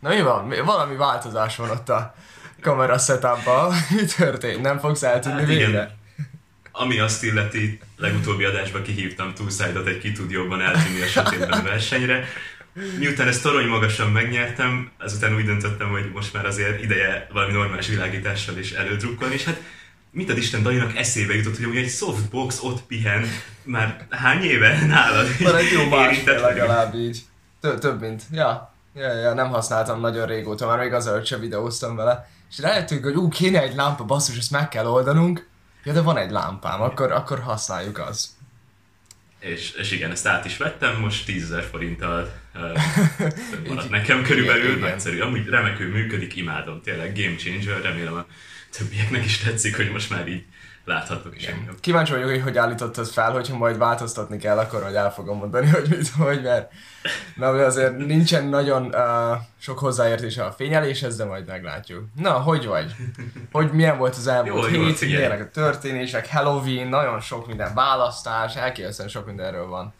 Na mi van? Mi- Valami változás van ott a kamera setupban. Mi történt? Nem fogsz eltűnni Hát végre? Ami azt illeti, legutóbbi adásban kihívtam Túlszájdot egy ki tud jobban eltűnni a sötétben versenyre. Miután ezt torony magasan megnyertem, azután úgy döntöttem, hogy most már azért ideje valami normális világítással is elődrukkolni, és hát mit ad Isten Daninak eszébe jutott, hogy egy softbox ott pihen már hány éve nálad? Van egy jó másfél legalább így. Tö- több mint. Ja. Ja, ja, nem használtam nagyon régóta, már még azelőtt sem videóztam vele. És rájöttünk, hogy ú, kéne egy lámpa, basszus, ezt meg kell oldanunk. Ja, de van egy lámpám, akkor, akkor használjuk az. És, és igen, ezt át is vettem, most 10 000 forinttal uh, maradt nekem körülbelül, igen. nagyszerű. Amúgy remekül működik, imádom, tényleg game changer, remélem a többieknek is tetszik, hogy most már így láthatok is engem. Kíváncsi vagyok, hogy hogy állítottad fel, hogyha majd változtatni kell, akkor majd el fogom mondani, hogy mit, hogy, mert na, azért nincsen nagyon uh, sok hozzáértése a fényeléshez, de majd meglátjuk. Na, hogy vagy? Hogy milyen volt az elmúlt jól, hét, milyenek a történések, Halloween, nagyon sok minden, választás, elképesztően sok mindenről van.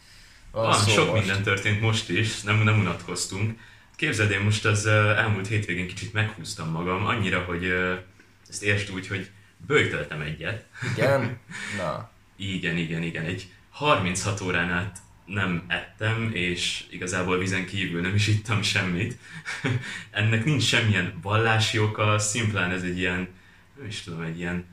Van, szó sok most. minden történt most is, nem, nem unatkoztunk. Képzeld, én most az elmúlt hétvégén kicsit meghúztam magam, annyira, hogy ezt értsd úgy, hogy bőjtöltem egyet. Igen? Na. Igen, igen, igen. Egy 36 órán át nem ettem, és igazából vizen kívül nem is ittam semmit. Ennek nincs semmilyen vallási oka, szimplán ez egy ilyen, nem is tudom, egy ilyen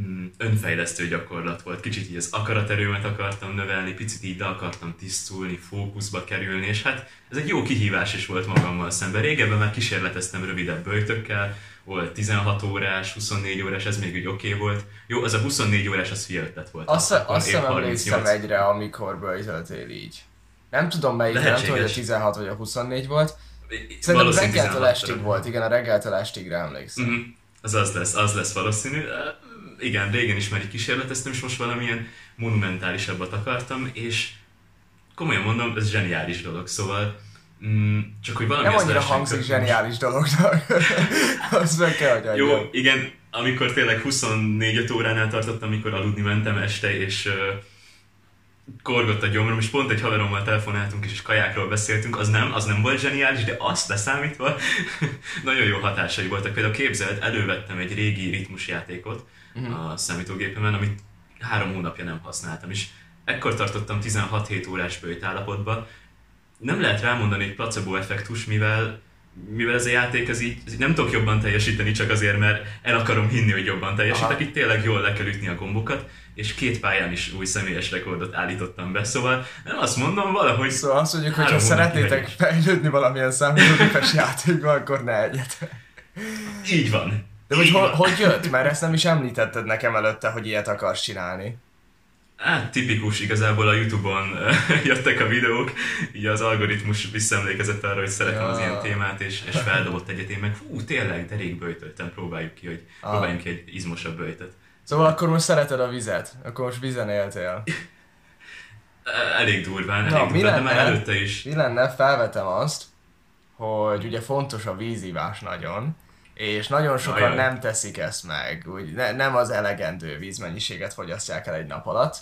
mm, önfejlesztő gyakorlat volt. Kicsit így az akaraterőmet akartam növelni, picit így le akartam tisztulni, fókuszba kerülni, és hát ez egy jó kihívás is volt magammal szemben. Régebben már kísérleteztem rövidebb böjtökkel, volt 16 órás, 24 órás, ez még úgy oké okay volt. Jó, az a 24 órás, az ötlet volt. Azt, Akkor azt hiszem emlékszem 38. egyre, amikor böjtöltél így. Nem tudom melyik, nem tudom, hogy a Lehetséges. 16 vagy a 24 volt. Szerintem reggeltől 16 estig volt, igen, a reggeltől estigre emlékszem. Mhm. Az az lesz, az lesz valószínű. Igen, régen is már egy kísérleteztem, és most valamilyen monumentálisabbat akartam, és komolyan mondom, ez zseniális dolog, szóval mm, csak hogy valami Nem annyira hangzik kötni. zseniális dolognak. Azt meg kell, hogy adjam. Jó, igen, amikor tényleg 24 óránál tartottam, amikor aludni mentem este, és uh, korgott a gyomrom, és pont egy haverommal telefonáltunk és kajákról beszéltünk, az nem, az nem volt zseniális, de azt leszámítva nagyon jó hatásai voltak. Például képzeld, elővettem egy régi ritmusjátékot a számítógépemen, amit három hónapja nem használtam, és ekkor tartottam 16-7 órás bőjt állapotba. Nem lehet rámondani egy placebo effektus, mivel mivel ez a játék, ez így, ez így nem tudok jobban teljesíteni csak azért, mert el akarom hinni, hogy jobban teljesítek, Aha. itt tényleg jól le kell ütni a gombokat, és két pályán is új személyes rekordot állítottam be, szóval nem azt mondom, valahogy Szóval azt mondjuk, hogy ha szeretnétek megy. fejlődni valamilyen számítógépes játékban, akkor ne egyetek. így van. De hogy, Így ho- van. hogy jött? Mert ezt nem is említetted nekem előtte, hogy ilyet akarsz csinálni. Hát tipikus, igazából a Youtube-on jöttek a videók, így az algoritmus visszaemlékezett arra, hogy szeretem Ja. az ilyen témát, és, és feldobott egyet, én meg fú, tényleg, de rég böjtöltem, próbáljuk ki, hogy Ah. próbáljunk ki egy izmosabb böjtöt. Szóval akkor most szereted a vizet. Akkor most vizen éltél. Elég durván, Na, elég mi durván, de már lenne? előtte is. Mi lenne, felvetem azt, hogy ugye fontos a vízivás nagyon, és nagyon sokan Ajaj. nem teszik ezt meg, úgy ne, nem az elegendő vízmennyiséget fogyasztják el egy nap alatt.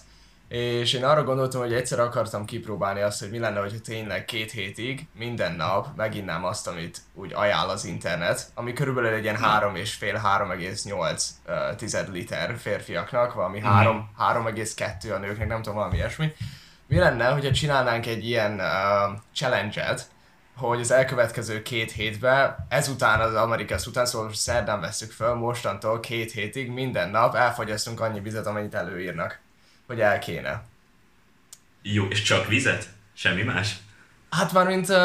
És én arra gondoltam, hogy egyszer akartam kipróbálni azt, hogy mi lenne, hogyha tényleg két hétig minden nap meginnám azt, amit úgy ajánl az internet, ami körülbelül egy ilyen 3,5-3,8 tized liter férfiaknak, valami Mhm. 3, 3,2 a nőknek, nem tudom, valami ilyesmi. Mi lenne, hogyha csinálnánk egy ilyen uh, challenge-et, hogy az elkövetkező két hétben, ezután az Amerikas után, szóval most szerdán veszük föl, mostantól két hétig minden nap elfogyasztunk annyi vizet, amennyit előírnak, hogy el kéne. Jó, és csak vizet? Semmi más? Hát már mint uh,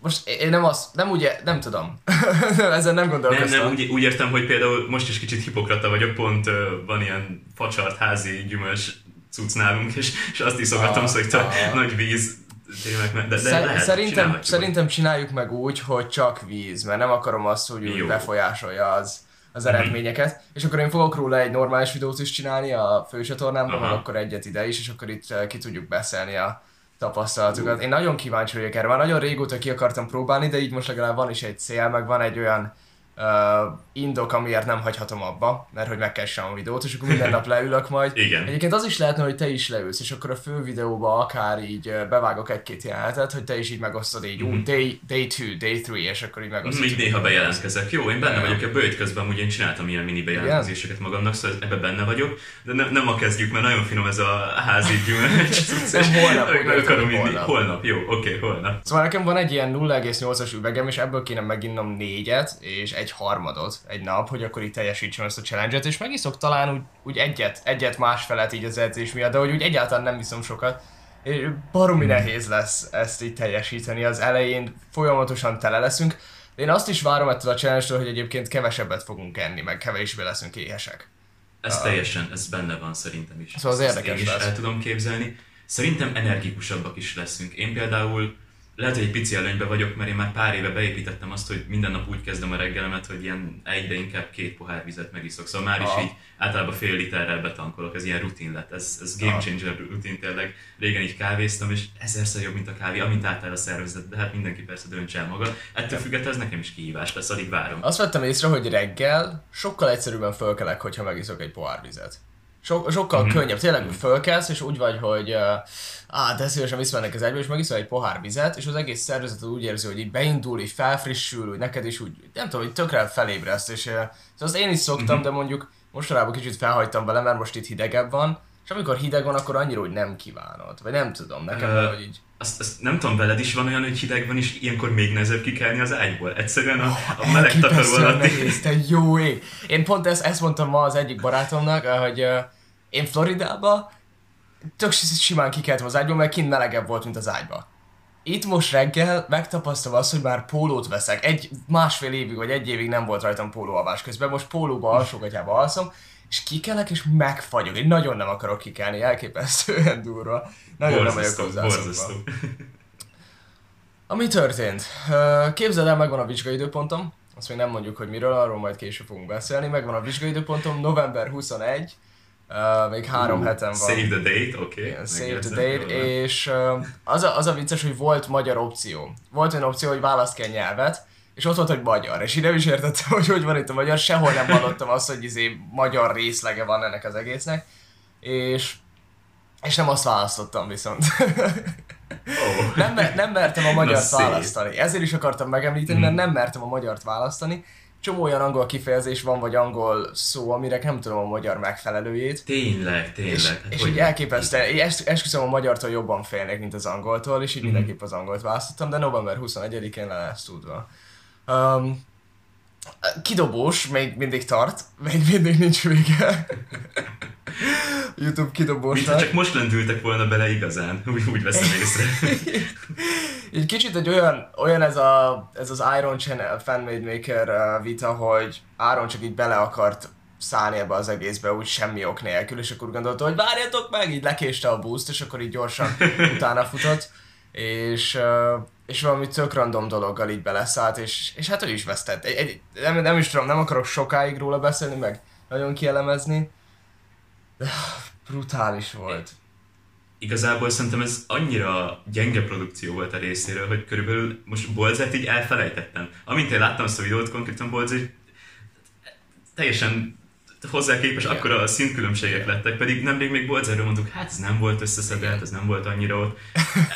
most én nem azt, nem ugye, nem tudom. Ezen nem Nem, gondolkoztam. nem, úgy, úgy értem, hogy például most is kicsit hipokrata vagyok, pont uh, van ilyen facsart házi gyümölcs cucc nálunk, és, és azt iszogatom, Ah, a ah. nagy víz tényleg, de, de Szer- lehet, szerintem, csinálhatjuk. szerintem csináljuk meg úgy, hogy csak víz, mert nem akarom azt, hogy úgy Jó. Mhm. befolyásolja az, az eredményeket. És akkor én fogok róla egy normális videót is csinálni a főcsatornámon, Aha. meg akkor egyet ide is, és akkor itt eh, ki tudjuk beszélni a tapasztalatokat. Én nagyon kíváncsi vagyok erre, már nagyon régóta ki akartam próbálni, de így most legalább van is egy cél, meg van egy olyan uh, indok, amiért nem hagyhatom abba, mert hogy megkeresem a videót, és akkor minden nap leülök majd. Igen. Egyébként az is lehetne, hogy te is leülsz, és akkor a fő videóba akár így bevágok egy-két jelenetet, hogy te is így megosztod így, mm-hmm. day, day two, day three, és akkor így megosztod. Még néha bejelentkezek. Jó, én benne vagyok ebbe, hogy közben ugye én csináltam ilyen mini bejelentkezéseket magamnak, szóval ebbe benne vagyok, de ne, nem ma kezdjük, mert nagyon finom ez a házi gyümölcs. Nem, holnap, Meg úgy akarom értem, inni. holnap. Holnap, jó, oké, holnap. Szóval nekem van egy ilyen 0,8-as üvegem, és ebből kéne meginnom négyet, és egy harmadot egy nap, hogy akkor így teljesítsem ezt a challenge-et, és megiszok talán úgy, úgy egyet, egyet másfelet így az edzés miatt, de hogy úgy egyáltalán nem viszom sokat. És baromi nehéz lesz ezt így teljesíteni, az elején folyamatosan tele leszünk. De én azt is várom ettől a challenge hogy egyébként kevesebbet fogunk enni, meg kevésbé leszünk éhesek. Ez teljesen, ez benne van szerintem is. Szóval az Ezt érdekes én is lesz. el tudom képzelni. Szerintem energikusabbak is leszünk. Én például lehet, hogy egy pici előnybe vagyok, mert én már pár éve beépítettem azt, hogy minden nap úgy kezdem a reggelemet, hogy ilyen egy, de inkább két pohár vizet megiszok. Szóval már is Aha. így általában fél literrel betankolok, ez ilyen rutin lett, ez, ez game changer rutin tényleg. Régen így kávéztam, és ezerszer jobb, mint a kávé, amint átáll a szervezet, de hát mindenki persze döntse el maga. Ettől függetlenül ez nekem is kihívás lesz, addig várom. Azt vettem észre, hogy reggel sokkal egyszerűbben fölkelek, hogyha megiszok egy pohár vizet. So- sokkal Mhm. mm-hmm. könnyebb, tényleg hogy fölkelsz, és úgy vagy, hogy uh, á, de szívesen viszmennek az egybe, és megiszol egy pohár vizet, és az egész szervezeted úgy érzi, hogy így beindul, így felfrissül, hogy neked is úgy, nem tudom, hogy tökre felébreszt, és uh, szóval azt én is szoktam, Mhm. mm-hmm. de mondjuk mostanában kicsit felhagytam vele, mert most itt hidegebb van, és amikor hideg van, akkor annyira, hogy nem kívánod, vagy nem tudom, nekem Ö, valahogy így. Azt, azt nem tudom, veled is van olyan, hogy hideg van, és ilyenkor még nehezebb kikelni az ágyból. Egyszerűen a, a meleg takaró alatt. nehéz, te jó ég. Én pont ezt, ezt mondtam ma az egyik barátomnak, hogy uh, én Floridába tök si- simán kikeltem az ágyból, mert kint melegebb volt, mint az ágyba. Itt most reggel megtapasztalom azt, hogy már pólót veszek. Egy másfél évig vagy egy évig nem volt rajtam pólóalvás közben, most pólóba alsógatyába alszom, és kikelek és megfagyok. Én nagyon nem akarok kikelni, elképesztően durva. Nagyon nem vagyok Borzasztó, hozzászokva. borzasztó. Ami történt? Képzeld el, megvan a vizsgaidőpontom. Azt még nem mondjuk, hogy miről, arról majd később fogunk beszélni. Megvan a vizsgaidőpontom, november 21. Uh, még három hetem van. Save the date, oké. Okay. Igen, Save the date, és uh, az, a, az a vicces, hogy volt magyar opció. Volt olyan opció, hogy választ ki a nyelvet, és ott volt, hogy magyar, és nem is értettem, hogy hogy van itt a magyar, sehol nem hallottam azt, hogy izé magyar részlege van ennek az egésznek, és, és nem azt választottam viszont. Oh. nem, nem mertem a magyart választani. Ezért is akartam megemlíteni, mert nem mertem a magyart választani. Csomó olyan angol kifejezés van, vagy angol szó, amire nem tudom a magyar megfelelőjét. Tényleg, tényleg. És, Hát és így elképesztő, esküszöm a magyartól jobban félnék, mint az angoltól, és így Mhm. mindenképp az angolt választottam, de november 21-én le lesz tudva. Um, kidobós még mindig tart, még mindig nincs vége. YouTube Mintha kidobósnak. csak most lendültek volna bele igazán, úgy, úgy veszem észre. Így kicsit egy olyan, olyan ez, a, ez az Iron Channel Fanmade Maker uh, vita, hogy Áron csak így bele akart szállni ebbe az egészbe úgy semmi ok nélkül, és akkor gondolta, hogy várjatok meg, így lekéste a boost, és akkor így gyorsan utána futott, és, uh, és valami tök random dologgal így beleszállt, és, és hát ő is vesztett. Egy, egy, nem, nem is tudom, nem akarok sokáig róla beszélni, meg nagyon kielemezni, de brutális volt. Igazából szerintem ez annyira gyenge produkció volt a részéről, hogy körülbelül most Bolzert így elfelejtettem. Amint én láttam azt a videót, konkrétan Bolzer teljesen hozzá képes, Igen. akkor a szintkülönbségek lettek, pedig nemrég még Bolzerről mondtuk, hát ez nem volt összeszedett, ez nem volt annyira ott.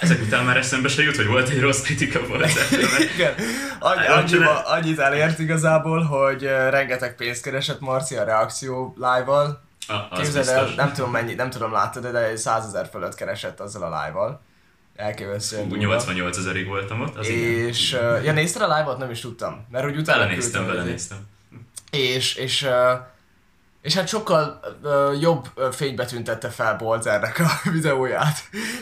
Ezek után már eszembe se jut, hogy volt egy rossz kritika Bolzerről, Igen, Annyi, annyiba, annyit elért igazából, hogy rengeteg pénzt keresett Marci a reakció live-val. Képzeld el, nem tudom mennyi, nem tudom láttad, de 100 ezer fölött keresett azzal a live-val. Elképesztően Ú, durva. 88 ezerig voltam ott, az És, igen. uh, ja nézted a live-ot? Nem is tudtam. Mert hogy utána Belenéztem, belenéztem. És, és, uh, és hát sokkal uh, jobb fénybe tüntette fel Bolzernek a videóját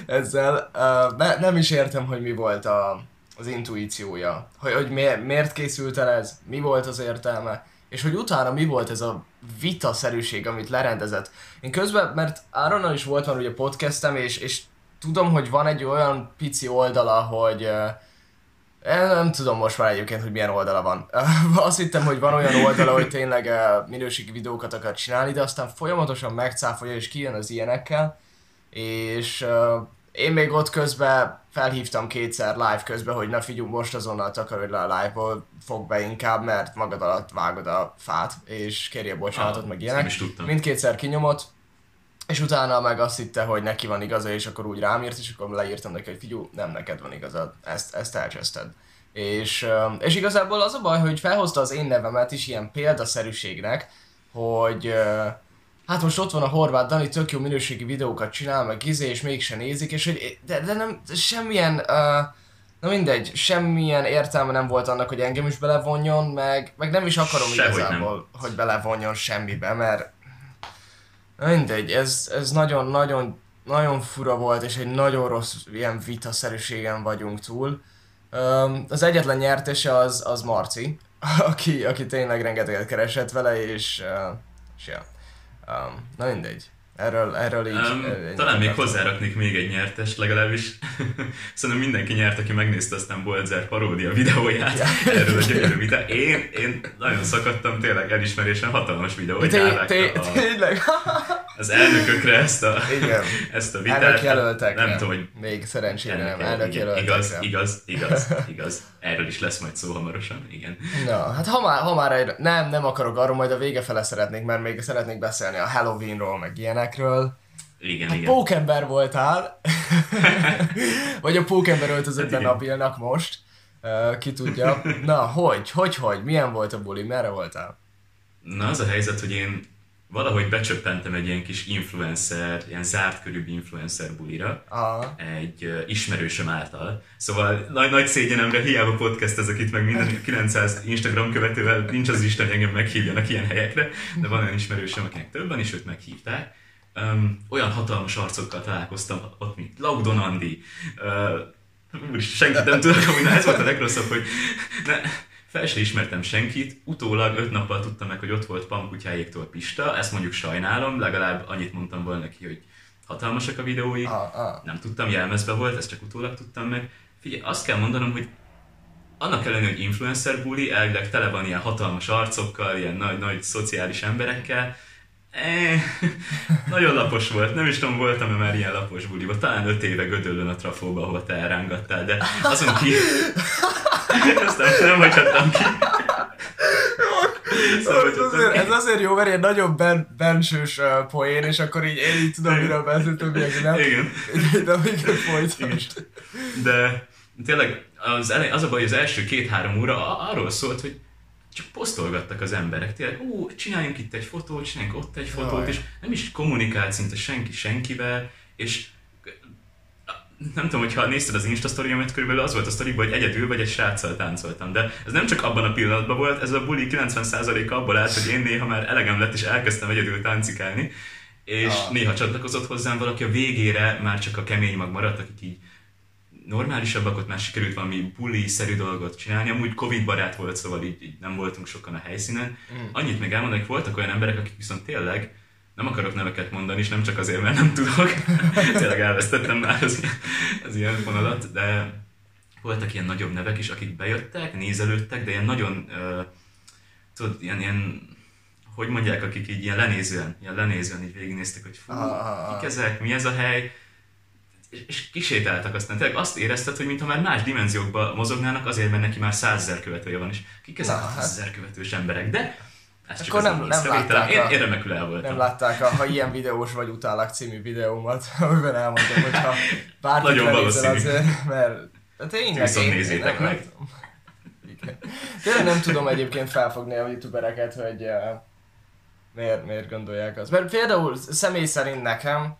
ezzel. Uh, ne, nem is értem, hogy mi volt a, az intuíciója. Hogy, hogy miért, miért készült el ez, mi volt az értelme, és hogy utána mi volt ez a vitaszerűség, amit lerendezett. Én közben, mert Áronnal is volt már ugye podcastem, és, és tudom, hogy van egy olyan pici oldala, hogy én nem tudom most már egyébként, hogy milyen oldala van. Azt hittem, hogy van olyan oldala, hogy tényleg minőségi videókat akar csinálni, de aztán folyamatosan megcáfolja és kijön az ilyenekkel, és, én még ott közben felhívtam kétszer live közben, hogy na figyelj, most azonnal takarodj le a live-ból, fog be inkább, mert magad alatt vágod a fát, és kérje bocsánatot, Ah, meg ilyenek. is tudtam. Mindkétszer kinyomott, és utána meg azt hitte, hogy neki van igaza, és akkor úgy rám írt, és akkor leírtam neki, hogy figyelj, nem neked van igazad, ezt, ezt elcseszted. És, és igazából az a baj, hogy felhozta az én nevemet is ilyen példaszerűségnek, hogy hát most ott van a horvát Dani, tök jó minőségi videókat csinál, meg izé, és mégse nézik, és hogy de, de nem, semmilyen, uh, na mindegy, semmilyen értelme nem volt annak, hogy engem is belevonjon, meg, meg nem is akarom Sehogy igazából, nem. hogy belevonjon semmibe, mert mindegy, ez, ez nagyon, nagyon, nagyon fura volt, és egy nagyon rossz ilyen vitaszerűségen vagyunk túl. Um, az egyetlen nyertese az, az Marci, aki, aki tényleg rengeteget keresett vele, és, uh, és ja. Um, na mindegy. Erről, erről így... Um, uh, talán még hozzáraknék még egy nyertes, legalábbis szerintem mindenki nyert, aki megnézte aztán Bolzer paródia videóját erről a gyönyörű vita. Én, én nagyon szakadtam, tényleg elismerésen hatalmas videó, hogy Tényleg? az elnökökre ezt a, Igen. ezt a vitát. Elnök jelöltek. Nem tudom, hogy Még szerencsére nem. elnök jelöltek. igaz, igaz, igaz, igaz. Erről is lesz majd szó hamarosan, igen. Na, hát ha már, ha már nem, nem akarok arról, majd a vége fele szeretnék, mert még szeretnék beszélni a Halloweenról, meg ilyenekről. Igen, Hát igen. pókember voltál, vagy a pókember öltözött be Hát igen. Nabilnak most, uh, ki tudja. Na, hogy, hogy, hogy, milyen volt a buli, merre voltál? Na az a helyzet, hogy én valahogy becsöppentem egy ilyen kis influencer, ilyen zárt körű influencer bulira, Aha. egy ö, ismerősöm által. Szóval nagy, nagy szégyenemre hiába podcast ezek itt, meg minden 900 Instagram követővel nincs az Isten, hogy engem meghívjanak ilyen helyekre, de van olyan ismerősöm, akinek többen is őt meghívták. Um, olyan hatalmas arcokkal találkoztam ott, mint Laudon Andi. Úr, senkit nem tudok, hogy na, ez volt a legrosszabb, hogy ne, fel se ismertem senkit, utólag öt nappal tudtam meg, hogy ott volt Pamkutyáéktól Pista, ezt mondjuk sajnálom, legalább annyit mondtam volna neki, hogy hatalmasak a videói, Aha, aha. nem tudtam, jelmezbe volt, ezt csak utólag tudtam meg. Figyelj, azt kell mondanom, hogy annak ellenére, hogy influencer buli, elvileg tele van ilyen hatalmas arcokkal, ilyen nagy-nagy szociális emberekkel, Eh, nagyon lapos volt, nem is tudom, voltam-e már ilyen lapos buliba. Talán öt éve Gödöllön a trafóba, ahol te elrángattál, de azon ki... Ezt nem, nem hagyhattam ki. Szóval Ez azért, ez azért jó, mert egy nagyon ben, bensős uh, poén, és akkor így én így tudom, miről beszélt, többiek nem. Igen. De még folytasd. De tényleg az, elej, az a baj, hogy az első két-három óra arról szólt, hogy csak posztolgattak az emberek. Tényleg, ú, csináljunk itt egy fotót, csináljunk ott egy fotót, Jaj. és nem is kommunikált szinte senki senkivel, és nem tudom, hogyha nézted az Insta sztoriamat, körülbelül az volt a sztoriban, hogy egyedül vagy egy sráccal táncoltam, de ez nem csak abban a pillanatban volt, ez a buli 90%-a abból állt, hogy én néha már elegem lett, és elkezdtem egyedül táncikálni, és Ah. néha csatlakozott hozzám valaki, a végére már csak a kemény mag maradt, akik így normálisabbak, ott már sikerült valami buli-szerű dolgot csinálni, amúgy Covid barát volt, szóval így, így nem voltunk sokan a helyszínen. Mm. Annyit még elmondani, hogy voltak olyan emberek, akik viszont tényleg nem akarok neveket mondani, és nem csak azért, mert nem tudok. tényleg elvesztettem már az, ilyen- az ilyen vonalat, de voltak ilyen nagyobb nevek is, akik bejöttek, nézelődtek, de ilyen nagyon, uh, tudod, ilyen, ilyen hogy mondják, akik így ilyen lenézően, ilyen lenézően így végignéztek, hogy fú, Ah, ah, ah. kik ezek, mi ez a hely, és, kisétáltak aztán. Tényleg azt érezted, hogy mintha már más dimenziókba mozognának, azért, mert neki már százezer követője van, és kik ezek a hát. százezer követős emberek, de ez Akkor nem- nem, látták Én, én remekül el voltam. Nem látták, a, ha ilyen videós vagy utálak című videómat, amiben elmondom, hogy ha bárkit Nagyon valószínű. azért, mert de tényleg Viszont én, nézzétek én nem meg. Igen. Tényleg nem tudom egyébként felfogni a youtubereket, hogy uh, miért, miért gondolják azt. Mert például személy szerint nekem,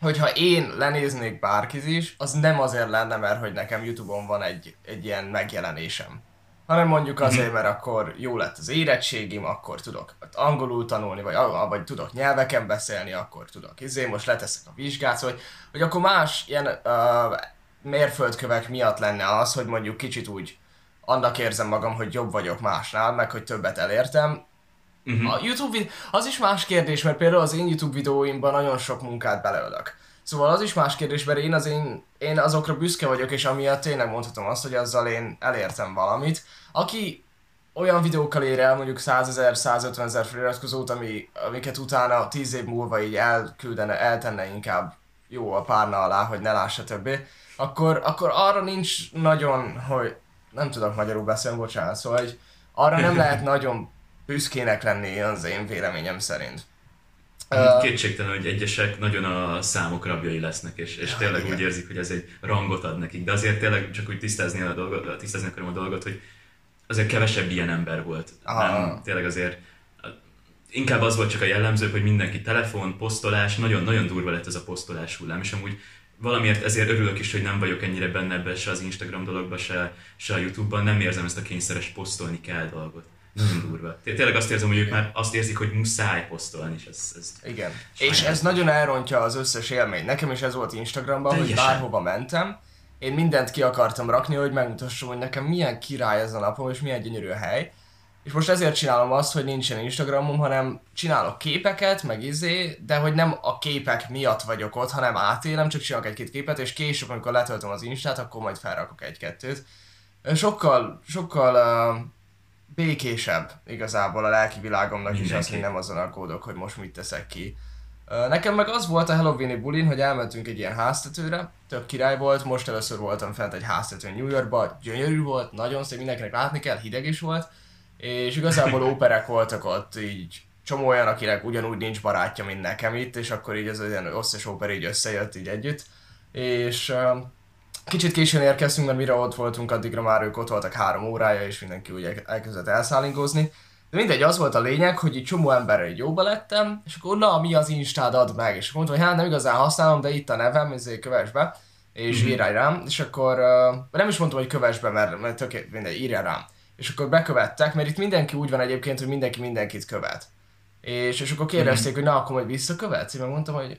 hogyha én lenéznék bárkit is, az nem azért lenne, mert hogy nekem Youtube-on van egy, egy ilyen megjelenésem. Hanem mondjuk azért, mert akkor jó lett az érettségim, akkor tudok angolul tanulni, vagy, vagy tudok nyelveken beszélni, akkor tudok izé, most leteszek a vizsgát, szóval, hogy, hogy akkor más ilyen uh, mérföldkövek miatt lenne az, hogy mondjuk kicsit úgy annak érzem magam, hogy jobb vagyok másnál, meg hogy többet elértem, Mhm. a YouTube az is más kérdés, mert például az én YouTube videóimban nagyon sok munkát beleölök. Szóval az is más kérdés, mert én, az én, én azokra büszke vagyok, és amiatt tényleg mondhatom azt, hogy azzal én elértem valamit. Aki olyan videókkal ér el mondjuk 100 ezer, 150 ezer feliratkozót, ami, amiket utána 10 év múlva így elküldene, eltenne inkább jó a párna alá, hogy ne lássa többé, akkor, akkor arra nincs nagyon, hogy nem tudok magyarul beszélni, bocsánat, szóval hogy arra nem lehet nagyon büszkének lenni az én véleményem szerint. Uh, Kétségtelen, hogy egyesek nagyon a számok rabjai lesznek, és, és ja, tényleg igen. úgy érzik, hogy ez egy rangot ad nekik. De azért tényleg csak úgy tisztázni, a dolgot, tisztázni akarom a dolgot, hogy azért kevesebb ilyen ember volt. Aha. Nem, tényleg azért inkább az volt csak a jellemző, hogy mindenki telefon, posztolás, nagyon-nagyon durva lett ez a posztolás hullám, és amúgy valamiért ezért örülök is, hogy nem vagyok ennyire benne ebbe se az Instagram dologba, se, se a Youtube-ban, nem érzem ezt a kényszeres posztolni kell dolgot. Nagyon durva. Tényleg azt érzem, hogy ők már azt érzik, hogy muszáj posztolni, és ez, ez Igen. És ez nagyon elrontja az összes élmény. Nekem is ez volt Instagramban, Teljesen. hogy bárhova mentem, én mindent ki akartam rakni, hogy megmutassam, hogy nekem milyen király ez a napom, és milyen gyönyörű hely. És most ezért csinálom azt, hogy nincsen Instagramom, hanem csinálok képeket, meg izé, de hogy nem a képek miatt vagyok ott, hanem átélem, csak csinálok egy-két képet, és később, amikor letöltöm az Instát, akkor majd felrakok egy-kettőt. Sokkal, sokkal uh, békésebb igazából a lelki világomnak Mindenki. is az, hogy nem azon aggódok, hogy most mit teszek ki. Nekem meg az volt a Halloweeni bulin, hogy elmentünk egy ilyen háztetőre, tök király volt, most először voltam fent egy háztetőn New Yorkba, gyönyörű volt, nagyon szép, mindenkinek látni kell, hideg is volt, és igazából óperek voltak ott, így csomó olyan, akinek ugyanúgy nincs barátja, mint nekem itt, és akkor így az olyan összes óper így összejött így együtt, és kicsit későn érkeztünk, mert mire ott voltunk, addigra már ők ott voltak három órája, és mindenki úgy elkezdett elszállingozni, de mindegy, az volt a lényeg, hogy egy csomó emberrel jóba lettem, és akkor na, mi az Instád ad meg? És akkor mondta, hogy hát nem igazán használom, de itt a nevem, ezért kövess be, és mm-hmm. írj rám, és akkor uh, nem is mondtam, hogy kövess be, mert, mert tök mindegy, írja rám. És akkor bekövettek, mert itt mindenki úgy van egyébként, hogy mindenki mindenkit követ. És, és akkor kérdezték, mm-hmm. hogy na, akkor majd visszakövetsz? Én megmondtam, hogy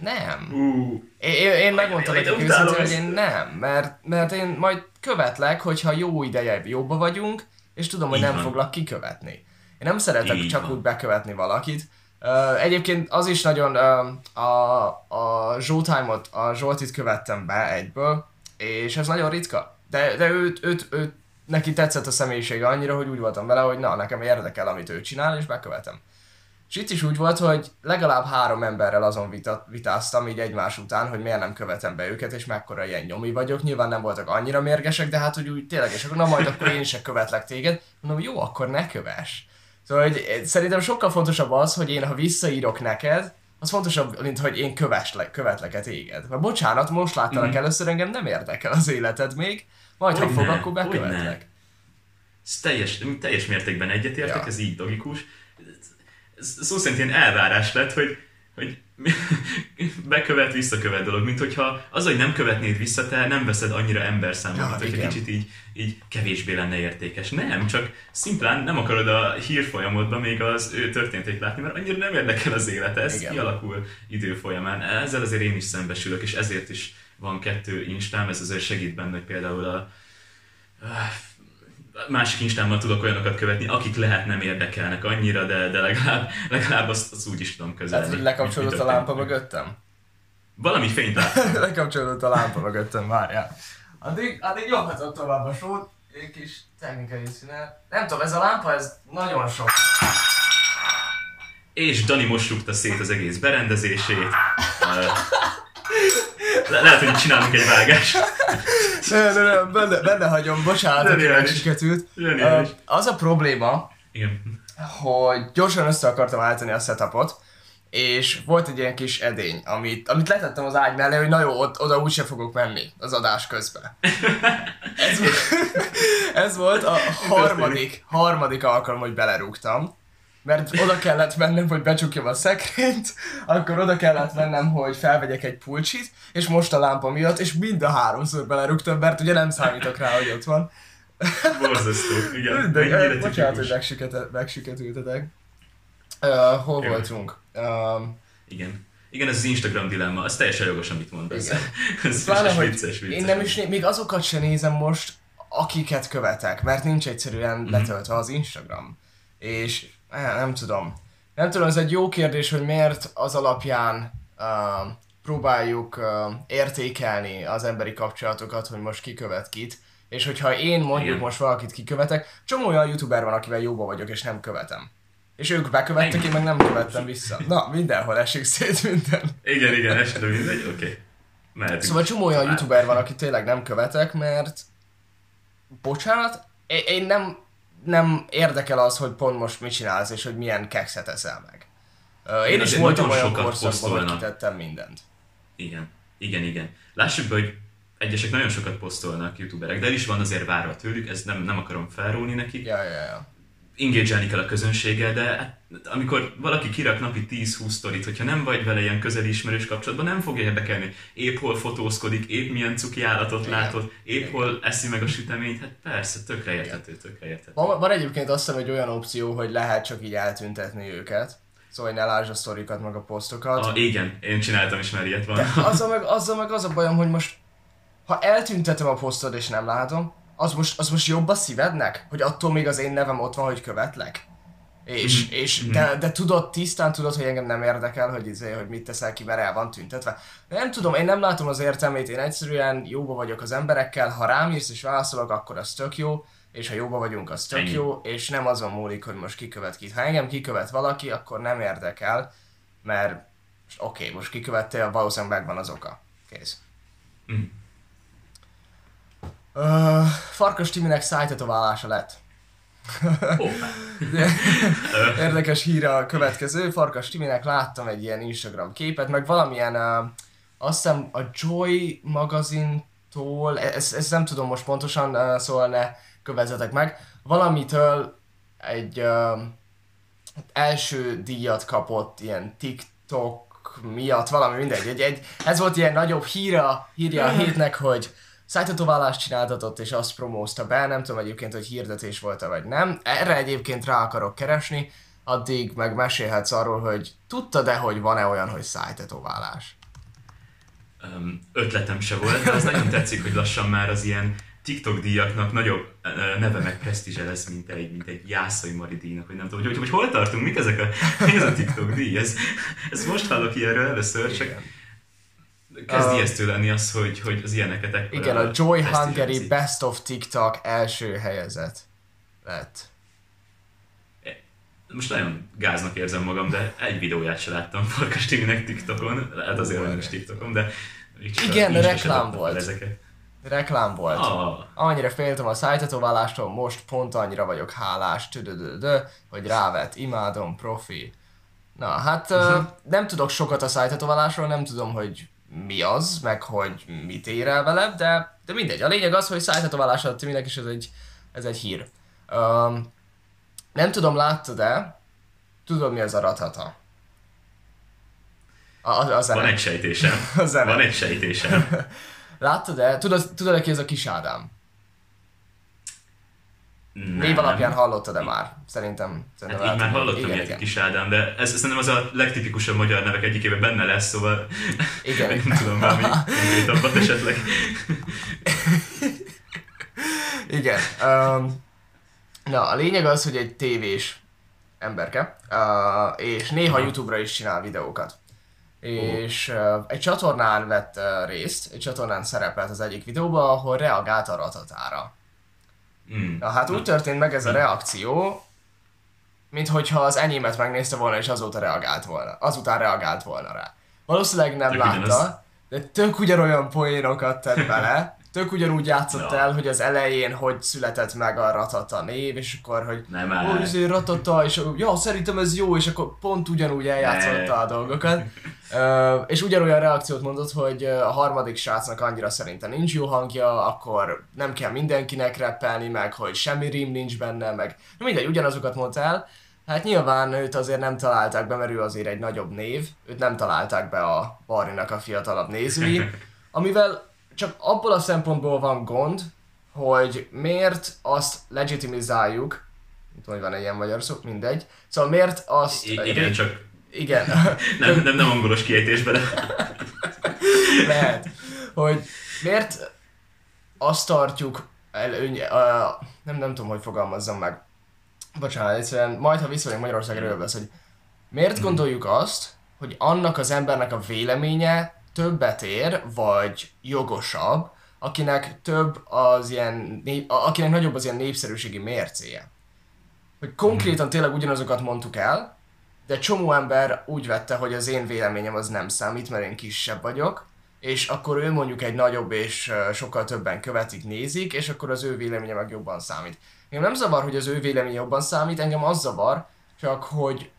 nem. Uh. Én, én megmondtam nekik őszintén, hogy én nem, mert, mert én majd követlek, hogyha jó ideje jóba vagyunk, és tudom, hogy Így nem van. foglak kikövetni. Én nem szeretek Így csak van. úgy bekövetni valakit. Uh, egyébként az is nagyon, uh, a, a Showtime-ot, a Zsoltit követtem be egyből, és ez nagyon ritka. De, de őt, őt, őt, neki tetszett a személyisége annyira, hogy úgy voltam vele, hogy na, nekem érdekel, amit ő csinál, és bekövetem. És itt is úgy volt, hogy legalább három emberrel azon vita, vitáztam így egymás után, hogy miért nem követem be őket, és mekkora ilyen nyomi vagyok. Nyilván nem voltak annyira mérgesek, de hát hogy úgy tényleg, és akkor na majd akkor én se követlek téged. Mondom, jó, akkor ne kövess. Szóval hogy szerintem sokkal fontosabb az, hogy én ha visszaírok neked, az fontosabb, mint hogy én köveslek, követlek téged. Mert bocsánat, most láttalak mm. először, engem nem érdekel az életed még, majd hogy ha fog, akkor bekövetlek. Ez teljes, teljes mértékben egyetértek, ja. ez így logikus szó szerint ilyen elvárás lett, hogy, hogy bekövet, visszakövet dolog, mint hogyha az, hogy nem követnéd vissza, te nem veszed annyira emberszámot, ja, mint hogyha kicsit így, így kevésbé lenne értékes. Nem, csak szimplán nem akarod a hírfolyamodban még az ő történetét látni, mert annyira nem érdekel az élet, ez Igen. kialakul idő folyamán. Ezzel azért én is szembesülök, és ezért is van kettő instám, ez azért segít benne, hogy például a másik instámmal tudok olyanokat követni, akik lehet nem érdekelnek annyira, de, de legalább, legalább azt, azt úgy is tudom közelni. Tehát lekapcsolódott a lámpa mögöttem? Valami fényt láttam. lekapcsolódott a lámpa mögöttem, várjál. Addig, addig nyomhatok tovább a sót, egy kis technikai szünet. Nem tudom, ez a lámpa, ez nagyon sok. És Dani most rúgta szét az egész berendezését. Le- lehet, hogy csinálunk egy vágást. Ne, ne, ne, benne, benne hagyom, bocsánat, hogy megsiketült. Uh, az a probléma, Igen. hogy gyorsan össze akartam állítani a setupot, és volt egy ilyen kis edény, amit, amit letettem az ágy mellé, hogy na jó, ott, oda úgyse fogok menni az adás közben. Ez, ez volt a harmadik, harmadik alkalom, hogy belerúgtam mert oda kellett mennem, hogy becsukjam a szekrényt, akkor oda kellett mennem, hogy felvegyek egy pulcsit, és most a lámpa miatt, és mind a háromszor belerúgtam, mert ugye nem számítok rá, hogy ott van. Borzasztó, igen. De, bocsánat, hogy megsüketültetek. Uh, hol Igen. voltunk? Uh, Igen. Igen, ez az Instagram dilemma, az teljesen jogos, amit mondasz. Igen. ez Pláne, vicces, vicces, vicces, Én nem is, még azokat sem nézem most, akiket követek, mert nincs egyszerűen mm-hmm. letöltve az Instagram. És nem tudom. Nem tudom, ez egy jó kérdés, hogy miért az alapján uh, próbáljuk uh, értékelni az emberi kapcsolatokat, hogy most kikövet kit. És hogyha én mondjuk Igen. most valakit kikövetek, csomó olyan youtuber van, akivel jóba vagyok, és nem követem. És ők bekövettek, én meg nem követtem vissza. Na, mindenhol esik szét minden. Igen, igen, esetleg mindegy, oké. Okay. Mehetünk. Szóval csomó olyan youtuber van, aki tényleg nem követek, mert bocsánat, én nem, nem érdekel az, hogy pont most mit csinálsz, és hogy milyen kekszet eszel meg. Én Igen, is voltam olyan korszakban, hogy kitettem mindent. Igen, igen, igen. Lássuk be, hogy egyesek nagyon sokat posztolnak youtuberek, de el is van azért várva tőlük, ez nem, nem akarom felróni nekik. Ja, ja, ja. engage kell a közönséggel, de hát, amikor valaki kirak napi 10-20 sztorit, hogyha nem vagy vele ilyen közeli ismerős kapcsolatban, nem fogja érdekelni. Épp hol fotózkodik, épp milyen cuki állatot Igen. látod, épp Igen. hol eszi meg a süteményt, hát persze, tökre érthető, tökre érthető. Van, van egyébként azt hiszem egy olyan opció, hogy lehet csak így eltüntetni őket. Szóval, hogy ne lásd a sztorikat, meg a posztokat. Ah, igen, én csináltam is már ilyet van. De azzal meg, azzal meg az a bajom, hogy most, ha eltüntetem a posztod és nem látom, az most, az most jobb a szívednek? Hogy attól még az én nevem ott van, hogy követlek? És, Mhm. és de, de tudod, tisztán tudod, hogy engem nem érdekel, hogy, izé, hogy mit teszel ki, mert el van tüntetve. De nem tudom, én nem látom az értelmét, én egyszerűen jóba vagyok az emberekkel, ha rám írsz és válaszolok, akkor az tök jó, és ha jóba vagyunk, az tök Ennyi. jó, és nem azon múlik, hogy most kikövet kit. Ha engem kikövet valaki, akkor nem érdekel, mert oké, okay, most kikövettél, valószínűleg megvan az oka. Kész. Mm. Uh, Farkas Timinek szájtetoválása lett. De- Érdekes hír a következő. Farkas Timinek láttam egy ilyen Instagram képet, meg valamilyen, uh, azt hiszem a Joy magazintól, e- ezt, ezt nem tudom most pontosan, uh, szóval ne kövezzetek meg, valamitől egy uh, első díjat kapott ilyen TikTok miatt, valami mindegy. Egy, egy, ez volt ilyen nagyobb híra, hírja a hétnek, hogy szájtetoválást csináltatott, és azt promózta be, nem tudom egyébként, hogy hirdetés volt vagy nem. Erre egyébként rá akarok keresni, addig meg mesélhetsz arról, hogy tudtad-e, hogy van-e olyan, hogy szájtetoválás? Öm, ötletem se volt, de az nagyon tetszik, hogy lassan már az ilyen TikTok díjaknak nagyobb neve meg presztízse lesz, mint egy, mint egy Jászai Mari díjnak, vagy nem tudom, hogy, hogy, hogy hol tartunk, mik ezek a, mi ez a TikTok díj, ez, ez most hallok ilyenről először, csak Igen. Kezd A- ijesztő lenni az, hogy, hogy az ilyeneket ekkora Igen, a Joy Hungary. Best of TikTok első helyezett lett. Most nagyon gáznak érzem magam, de egy videóját se láttam Farkas Timinek TikTokon, lehet azért, hogy nincs TikTokom, de Igen, reklám volt. Ezeket. Reklám volt. Ah, Amennyire féltem a szájtetoválástól, most pont annyira vagyok hálás, tüdödödö, hogy rávett, imádom, profi. Na, hát uh, nem tudok sokat a szájtetoválásról, nem tudom, hogy mi az, meg hogy mit ér el vele, de, de mindegy. A lényeg az, hogy szájtetoválás alatt mindenki is ez egy, ez egy hír. Um, nem tudom, láttad-e, tudod mi az a ratata? A, a, a zene. van egy sejtésem. A zene. Van egy sejtésem. Láttad-e? Tudod, tudod ki ez a kis Ádám? Nem. Név alapján hallottad-e már? Szerintem. szerintem Hát így már hallottam igen, ilyet igen. kis Ádám, de ez szerintem az a legtipikusabb magyar nevek egyikében benne lesz, szóval Igen. nem tudom valami konkrétabbat esetleg. Igen. Um, na, a lényeg az, hogy egy tévés emberke, uh, és néha YouTube-ra is csinál videókat. És uh, egy csatornán vett uh, részt, egy csatornán szerepelt az egyik videóban, ahol reagált a ratatára. Mm. Na hát úgy történt meg ez a reakció, mint hogyha az enyémet megnézte volna, és azóta reagált volna. Azután reagált volna rá. Valószínűleg nem Tök látta, ugyanaz. de tök ugyanolyan poénokat tett bele, tök ugyanúgy játszott Ja. el, hogy az elején hogy született meg a Ratata név, és akkor, hogy Nem ó, izé Ratata, és ja, szerintem ez jó, és akkor pont ugyanúgy eljátszotta Ne. a dolgokat. Ö, és ugyanolyan reakciót mondott, hogy a harmadik srácnak annyira szerinte nincs jó hangja, akkor nem kell mindenkinek reppelni, meg hogy semmi rím nincs benne, meg Na mindegy, ugyanazokat mondta el. Hát nyilván őt azért nem találták be, mert ő azért egy nagyobb név, őt nem találták be a Barninak a fiatalabb nézői, amivel csak abból a szempontból van gond, hogy miért azt legitimizáljuk, nem tudom, hogy van egy ilyen magyar szó, mindegy, szóval miért azt... I- igen, csak Igen, nem, nem, nem angolos kiejtésben, de lehet, hogy miért azt tartjuk előny, uh, nem, nem tudom, hogy fogalmazzam meg. Bocsánat, egyszerűen majd, ha visszamegyek Magyarországra, lesz, hogy miért gondoljuk azt, hogy annak az embernek a véleménye többet ér, vagy jogosabb, akinek több az ilyen, akinek nagyobb az ilyen népszerűségi mércéje. hogy konkrétan tényleg ugyanazokat mondtuk el, de csomó ember úgy vette, hogy az én véleményem az nem számít, mert én kisebb vagyok, és akkor ő mondjuk egy nagyobb és sokkal többen követik, nézik, és akkor az ő véleménye meg jobban számít. Engem nem zavar, hogy az ő véleménye jobban számít, engem az zavar, csak hogy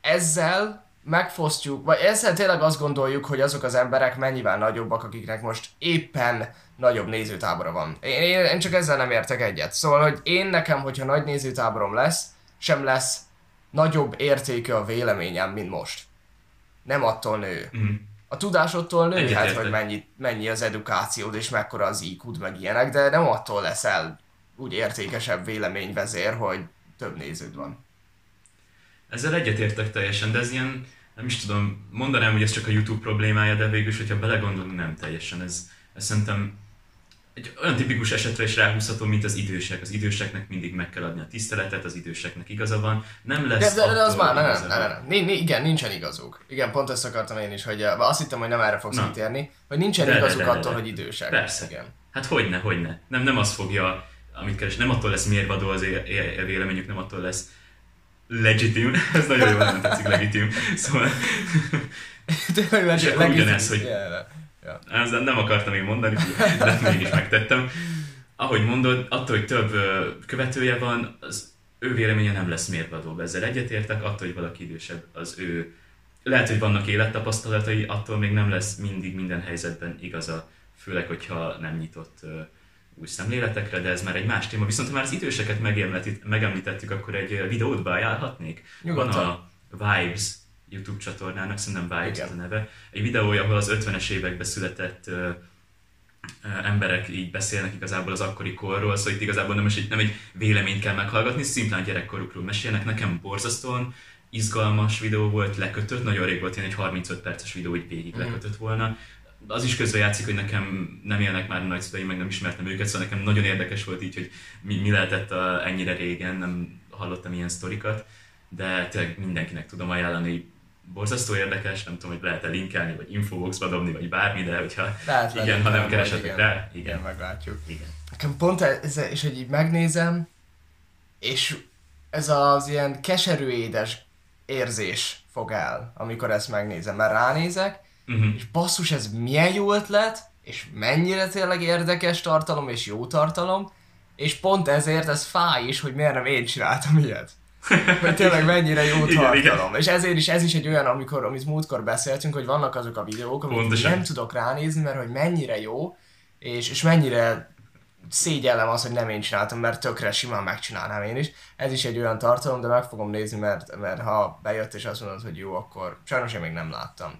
ezzel megfosztjuk, vagy ezzel tényleg azt gondoljuk, hogy azok az emberek mennyivel nagyobbak, akiknek most éppen nagyobb nézőtábora van. Én, én, én csak ezzel nem értek egyet. Szóval, hogy én nekem, hogyha nagy nézőtáborom lesz, sem lesz nagyobb értékű a véleményem, mint most. Nem attól nő. Mm. A tudásottól nőhet, hogy mennyi, mennyi az edukációd, és mekkora az iq meg ilyenek, de nem attól leszel úgy értékesebb véleményvezér, hogy több néződ van. Ezzel egyetértek teljesen, de ez ilyen, nem is tudom, mondanám, hogy ez csak a YouTube problémája, de végül hogyha belegondolunk, nem teljesen. Ez, ez szerintem egy olyan tipikus esetre is ráhúzható, mint az idősek. Az időseknek mindig meg kell adni a tiszteletet, az időseknek igaza van. Nem lesz de, de, de az már, nem, nem, nem, nem. Ni, ni, igen, nincsen igazuk. Igen, pont ezt akartam én is, hogy azt hittem, hogy nem erre fogsz kitérni, hogy nincsen de, igazuk de, de, de, attól, de. hogy idősek. Persze. Igen. Hát hogyne, hogyne. Nem, nem az fogja, amit keres, nem attól lesz mérvadó az véleményük, nem attól lesz legitim, ez nagyon jól nem tetszik, legitim. Szóval... Tényleg legitim. Ugyanez, hogy yeah, Ja. Ezzel nem akartam én mondani, de mégis megtettem. Ahogy mondod, attól, hogy több követője van, az ő véleménye nem lesz mérvadóbb. Ezzel egyetértek, attól, hogy valaki idősebb, az ő lehet, hogy vannak élettapasztalatai, attól még nem lesz mindig minden helyzetben igaza, főleg, hogyha nem nyitott új szemléletekre, de ez már egy más téma. Viszont ha már az időseket megemlítettük, akkor egy videót beajánlhatnék. Van a Vibes YouTube csatornának, szerintem Vibes a neve. Egy videója, ahol az 50-es években született emberek így beszélnek igazából az akkori korról, szóval itt igazából nem, egy, nem egy véleményt kell meghallgatni, szimplán gyerekkorukról mesélnek. Nekem borzasztóan izgalmas videó volt, lekötött, nagyon rég volt ilyen egy 35 perces videó, hogy végig mm. lekötött volna. Az is közben játszik, hogy nekem nem élnek már nagyszüleim, meg nem ismertem őket, szóval nekem nagyon érdekes volt így, hogy mi, mi lehetett a, ennyire régen, nem hallottam ilyen sztorikat, de tényleg mindenkinek tudom ajánlani, borzasztó érdekes, nem tudom, hogy lehet-e linkelni, vagy infoboxba dobni, vagy bármi, de hogyha lehet, igen, ha nem keresetek igen. rá, igen. igen. meglátjuk. Igen. Nekem pont ez, és hogy így megnézem, és ez az ilyen keserű édes érzés fog el, amikor ezt megnézem, mert ránézek, uh-huh. és basszus, ez milyen jó ötlet, és mennyire tényleg érdekes tartalom, és jó tartalom, és pont ezért ez fáj is, hogy miért nem én csináltam ilyet. Hogy tényleg mennyire jó igen, tartalom. Igen. És ezért is ez is egy olyan, amikor, amit múltkor beszéltünk, hogy vannak azok a videók, amit Pontosan. nem tudok ránézni, mert hogy mennyire jó, és, és mennyire szégyellem az, hogy nem én csináltam, mert tökre simán megcsinálnám én is. Ez is egy olyan tartalom, de meg fogom nézni, mert, mert ha bejött és azt mondod, hogy jó, akkor sajnos én még nem láttam.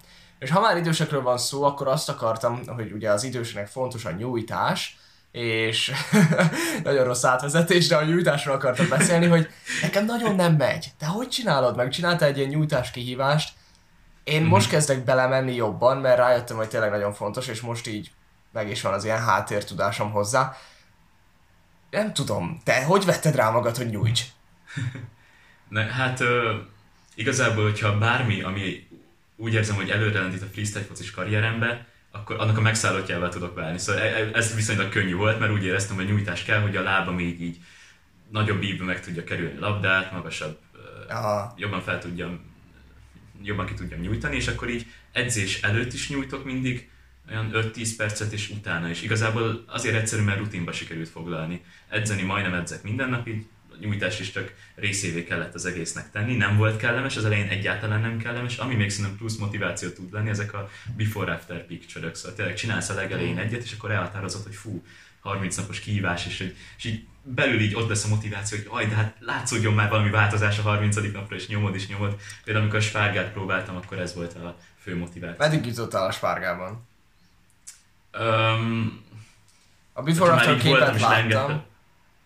És ha már idősekről van szó, akkor azt akartam, hogy ugye az idősnek fontos a nyújtás, és nagyon rossz átvezetés, de a nyújtásról akartam beszélni, hogy nekem nagyon nem megy. De hogy csinálod meg? Csináltál egy ilyen nyújtás kihívást, én mm-hmm. most kezdek belemenni jobban, mert rájöttem, hogy tényleg nagyon fontos, és most így meg is van az ilyen háttértudásom hozzá. Nem tudom, te hogy vetted rá magad, hogy nyújts? Na, hát ö, igazából, hogyha bármi, ami úgy érzem, hogy előrelendít a freestyle focis karrierembe, akkor annak a megszállottjával tudok válni. Szóval e, e, ez viszonylag könnyű volt, mert úgy éreztem, hogy nyújtás kell, hogy a lábam így, így nagyobb ívbe meg tudja kerülni a labdát, magasabb, Aha. jobban fel tudjam, jobban ki tudjam nyújtani, és akkor így edzés előtt is nyújtok mindig, olyan 5-10 percet, és utána is. Igazából azért egyszerű, mert rutinba sikerült foglalni. Edzeni majdnem edzek minden nap, így nyújtás is csak részévé kellett az egésznek tenni. Nem volt kellemes, az elején egyáltalán nem kellemes. Ami még szerintem plusz motiváció tud lenni, ezek a before-after picture-ök. Szóval tényleg csinálsz a legelején egyet, és akkor elhatározod, hogy fú, 30 napos kihívás, és, hogy, és így belül így ott lesz a motiváció, hogy aj, de hát látszódjon már valami változás a 30. napra, és nyomod és nyomod. Például amikor a spárgát próbáltam, akkor ez volt a fő motiváció. Meddig jutottál a spárgában? Um, a before after képet láttam.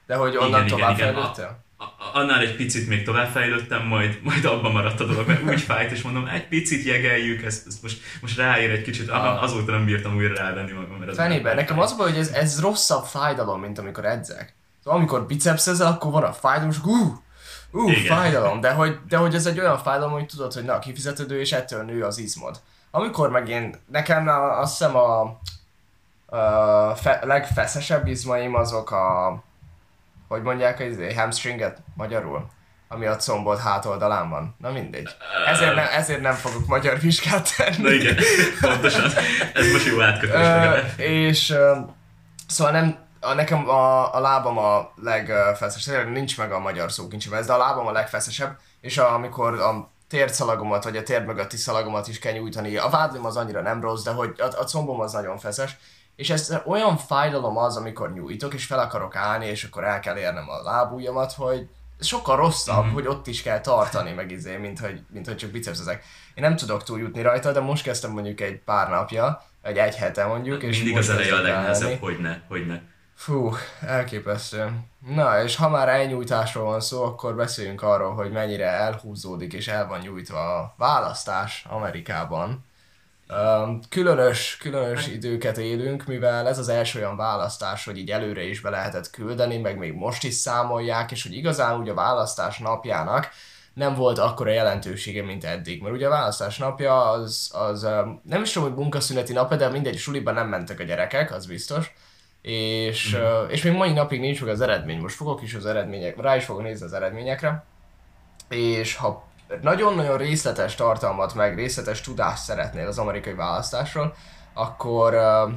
De hogy onnan igen, tovább igen, fejlődtél? annál egy picit még tovább fejlődtem, majd, majd abban maradt a dolog, mert úgy fájt, és mondom, egy picit jegeljük, ezt, ezt most, most ráér egy kicsit, aha, azóta nem bírtam újra rávenni magam. Mert Fenében, nekem az baj, hogy ez, ez rosszabb fájdalom, mint amikor edzek. Szóval amikor bicepszezel, akkor van a fájdalom, és hú, ú, fájdalom, de hogy, de hogy ez egy olyan fájdalom, hogy tudod, hogy na, kifizetődő, és ettől nő az izmod. Amikor meg én, nekem azt hiszem a, a fe, legfeszesebb izmaim azok a hogy mondják egy hamstringet magyarul? Ami a combod hátoldalán van. Na mindegy. Ezért, ne, ezért nem fogok magyar vizsgát tenni. Na igen, pontosan. Ez most jó átkötés. és szóval nem, a, nekem a, a lábam a legfeszesebb, nincs meg a magyar szókincsében, de a lábam a legfeszesebb, és a, amikor a térszalagomat, vagy a tér mögötti szalagomat is kell nyújtani. A vádlim az annyira nem rossz, de hogy a, a combom az nagyon feszes. És ez olyan fájdalom az, amikor nyújtok, és fel akarok állni, és akkor el kell érnem a lábujjamat, hogy sokkal rosszabb, mm-hmm. hogy ott is kell tartani, meg izé, mint hogy, mint hogy csak bicepszezek. Én nem tudok túljutni rajta, de most kezdtem mondjuk egy pár napja, egy egy hete mondjuk. És Mindig az eleje a legnehezebb, hogy ne, hogy ne. Fú, elképesztő. Na, és ha már elnyújtásról van szó, akkor beszéljünk arról, hogy mennyire elhúzódik és el van nyújtva a választás Amerikában. Különös, különös hát- időket élünk, mivel ez az első olyan választás, hogy így előre is be lehetett küldeni, meg még most is számolják, és hogy igazán úgy a választás napjának nem volt akkora jelentősége, mint eddig. Mert ugye a választás napja az, az nem is tudom, hogy munkaszüneti nap, de mindegy, suliban nem mentek a gyerekek, az biztos és, mm. és még mai napig nincs meg az eredmény. Most fogok is az eredmények, rá is fogok nézni az eredményekre, és ha nagyon-nagyon részletes tartalmat, meg részletes tudást szeretnél az amerikai választásról, akkor uh,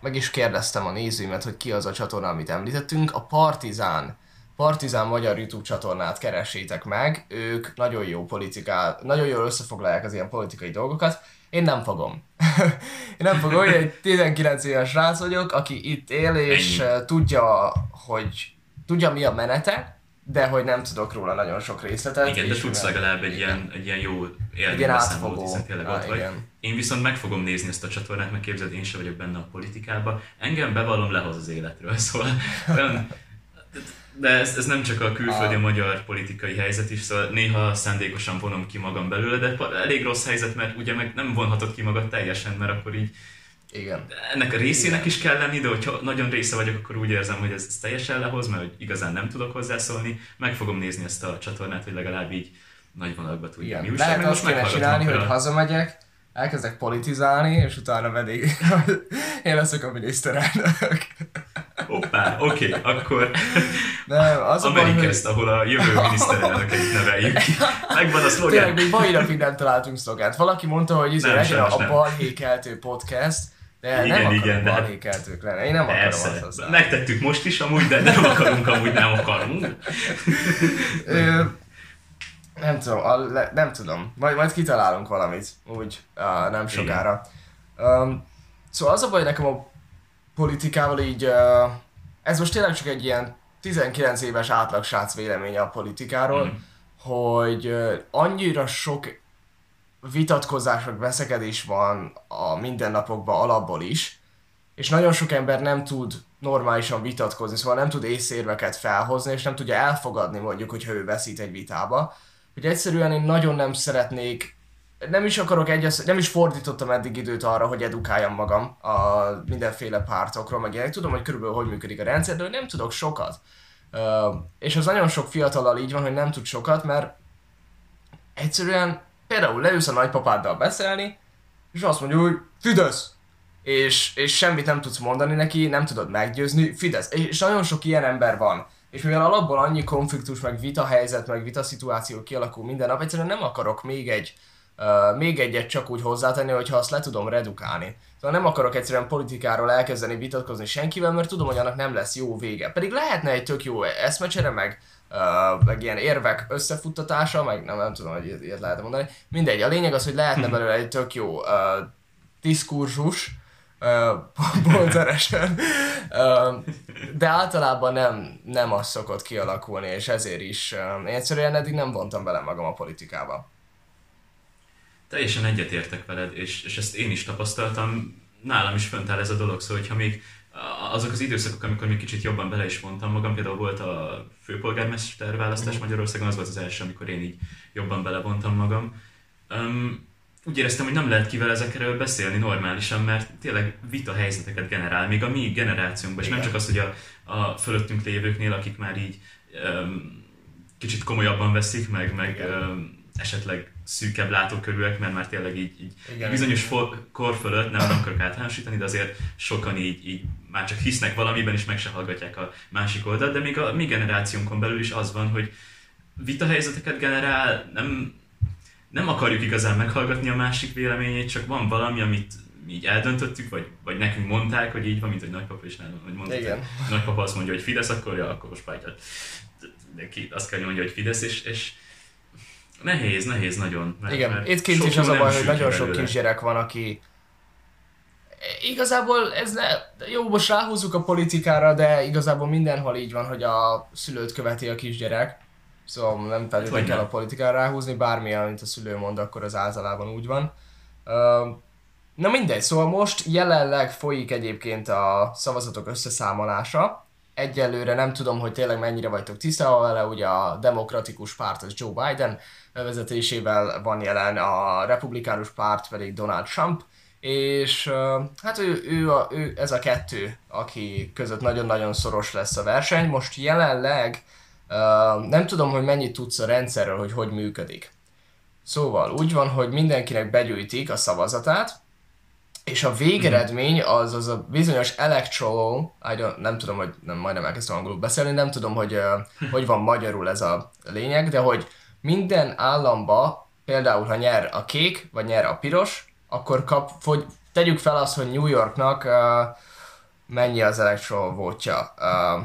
meg is kérdeztem a nézőimet, hogy ki az a csatorna, amit említettünk. A Partizán, Partizán magyar YouTube csatornát keresétek meg, ők nagyon jó politikát, nagyon jól összefoglalják az ilyen politikai dolgokat, én nem fogom. Én nem fogom, hogy egy 19 éves srác vagyok, aki itt él, és tudja, hogy tudja mi a menete, de hogy nem tudok róla nagyon sok részletet. Igen, de tudsz legalább egy ilyen, egy ilyen jó élménybeszámolót, hiszen tényleg ott vagy. Én viszont meg fogom nézni ezt a csatornát, mert képzeld, én sem vagyok benne a politikába. Engem bevallom lehoz az életről, szóval olyan, de ez, ez nem csak a külföldi a magyar politikai helyzet is, szóval néha szándékosan vonom ki magam belőle, de elég rossz helyzet, mert ugye meg nem vonhatod ki magad teljesen, mert akkor így igen. Ennek a részének is kell lenni, de hogyha nagyon része vagyok, akkor úgy érzem, hogy ez, ez teljesen lehoz, mert hogy igazán nem tudok hozzászólni. Meg fogom nézni ezt a csatornát, hogy legalább így nagy vonalakba tudjam. Igen. Lehet azt kéne csinálni, hogy hazamegyek, elkezdek politizálni, és utána pedig én leszek a miniszterelnök. Hoppá, oké, okay, akkor nem, az Amerikest, hogy... ahol a jövő miniszterelnökeit neveljük ki. Megvan a szlogán. Tényleg még mai napig nem találtunk szlogát. Valaki mondta, hogy izé legyen a, a balhékeltő podcast, de igen, nem igen, de... balhékeltők lenne. Én nem Persze. akarom azt Megtettük most is amúgy, de nem akarunk, amúgy nem akarunk. Ö, nem tudom, a, le, nem tudom. Majd, majd kitalálunk valamit, úgy uh, nem sokára. Um, szóval az a baj nekem a politikával így, uh, ez most tényleg csak egy ilyen 19 éves átlag srác véleménye a politikáról, mm. hogy uh, annyira sok vitatkozás, vagy veszekedés van a mindennapokban alapból is, és nagyon sok ember nem tud normálisan vitatkozni, szóval nem tud észérveket felhozni, és nem tudja elfogadni mondjuk, hogyha ő veszít egy vitába, hogy egyszerűen én nagyon nem szeretnék nem is akarok egy, nem is fordítottam eddig időt arra, hogy edukáljam magam a mindenféle pártokról, meg ilyenek. Tudom, hogy körülbelül hogy működik a rendszer, de nem tudok sokat. És az nagyon sok fiatalal így van, hogy nem tud sokat, mert egyszerűen például leülsz a nagypapáddal beszélni, és azt mondja, hogy Fidesz! És, és semmit nem tudsz mondani neki, nem tudod meggyőzni, Fidesz. És nagyon sok ilyen ember van. És mivel alapból annyi konfliktus, meg vita helyzet, meg vita szituáció kialakul minden nap, egyszerűen nem akarok még egy uh, még egyet csak úgy hozzátenni, hogyha azt le tudom redukálni. Szóval nem akarok egyszerűen politikáról elkezdeni vitatkozni senkivel, mert tudom, hogy annak nem lesz jó vége. Pedig lehetne egy tök jó eszmecsere, meg, uh, meg ilyen érvek összefuttatása, meg nem, nem tudom, hogy ilyet lehet mondani. Mindegy, a lényeg az, hogy lehetne belőle egy tök jó uh, diskurzus, ponteresen. De általában nem, nem az szokott kialakulni, és ezért is én egyszerűen eddig nem vontam bele magam a politikába. Teljesen egyetértek veled, és, és ezt én is tapasztaltam. Nálam is fönt áll ez a dolog, szóval hogyha még azok az időszakok, amikor még kicsit jobban bele is vontam magam, például volt a főpolgármester választás mm. Magyarországon, az volt az első, amikor én így jobban belevontam magam. Um, úgy éreztem, hogy nem lehet kivel ezekről beszélni normálisan, mert tényleg vita helyzeteket generál, még a mi generációnkban, és nem csak az, hogy a, a fölöttünk lévőknél, akik már így um, kicsit komolyabban veszik, meg, meg um, esetleg szűkebb látókörűek, mert már tényleg így, így Igen, bizonyos igen. for, kor fölött, nem, nem akarok általánosítani, de azért sokan így, így már csak hisznek valamiben, és meg se hallgatják a másik oldalt, de még a mi generációnkon belül is az van, hogy vitahelyzeteket generál, nem, nem akarjuk igazán meghallgatni a másik véleményét, csak van valami, amit így eldöntöttük, vagy, vagy nekünk mondták, hogy így van, mint hogy nagypapa is nálam, hogy mondta, hogy nagypapa azt mondja, hogy Fidesz, akkor ja, akkor spájtját. De ki azt kell mondja, hogy Fidesz, és, és nehéz, nehéz nagyon. Mert, Igen, mert itt kint is az a baj, hogy nagyon sok kisgyerek van, aki igazából ez ne, jó, most ráhúzzuk a politikára, de igazából mindenhol így van, hogy a szülőt követi a kisgyerek. Szóval nem feltétlenül kell a politikára ráhúzni, bármi, amit a szülő mond, akkor az általában úgy van. Na mindegy, szóval most jelenleg folyik egyébként a szavazatok összeszámolása. Egyelőre nem tudom, hogy tényleg mennyire vagytok tisztában vele, ugye a demokratikus párt az Joe Biden vezetésével van jelen, a republikánus párt pedig Donald Trump, és hát ő, ő, a, ő ez a kettő, aki között nagyon-nagyon szoros lesz a verseny. Most jelenleg nem tudom, hogy mennyit tudsz a rendszerről, hogy hogy működik. Szóval úgy van, hogy mindenkinek begyűjtik a szavazatát, és a végeredmény az az a bizonyos electoral, I don't, nem tudom, hogy nem, majdnem elkezdtem angolul beszélni, nem tudom, hogy uh, hogy van magyarul ez a lényeg, de hogy minden államba, például ha nyer a kék, vagy nyer a piros, akkor kap, hogy tegyük fel azt, hogy New Yorknak uh, mennyi az electoral vótja. Uh,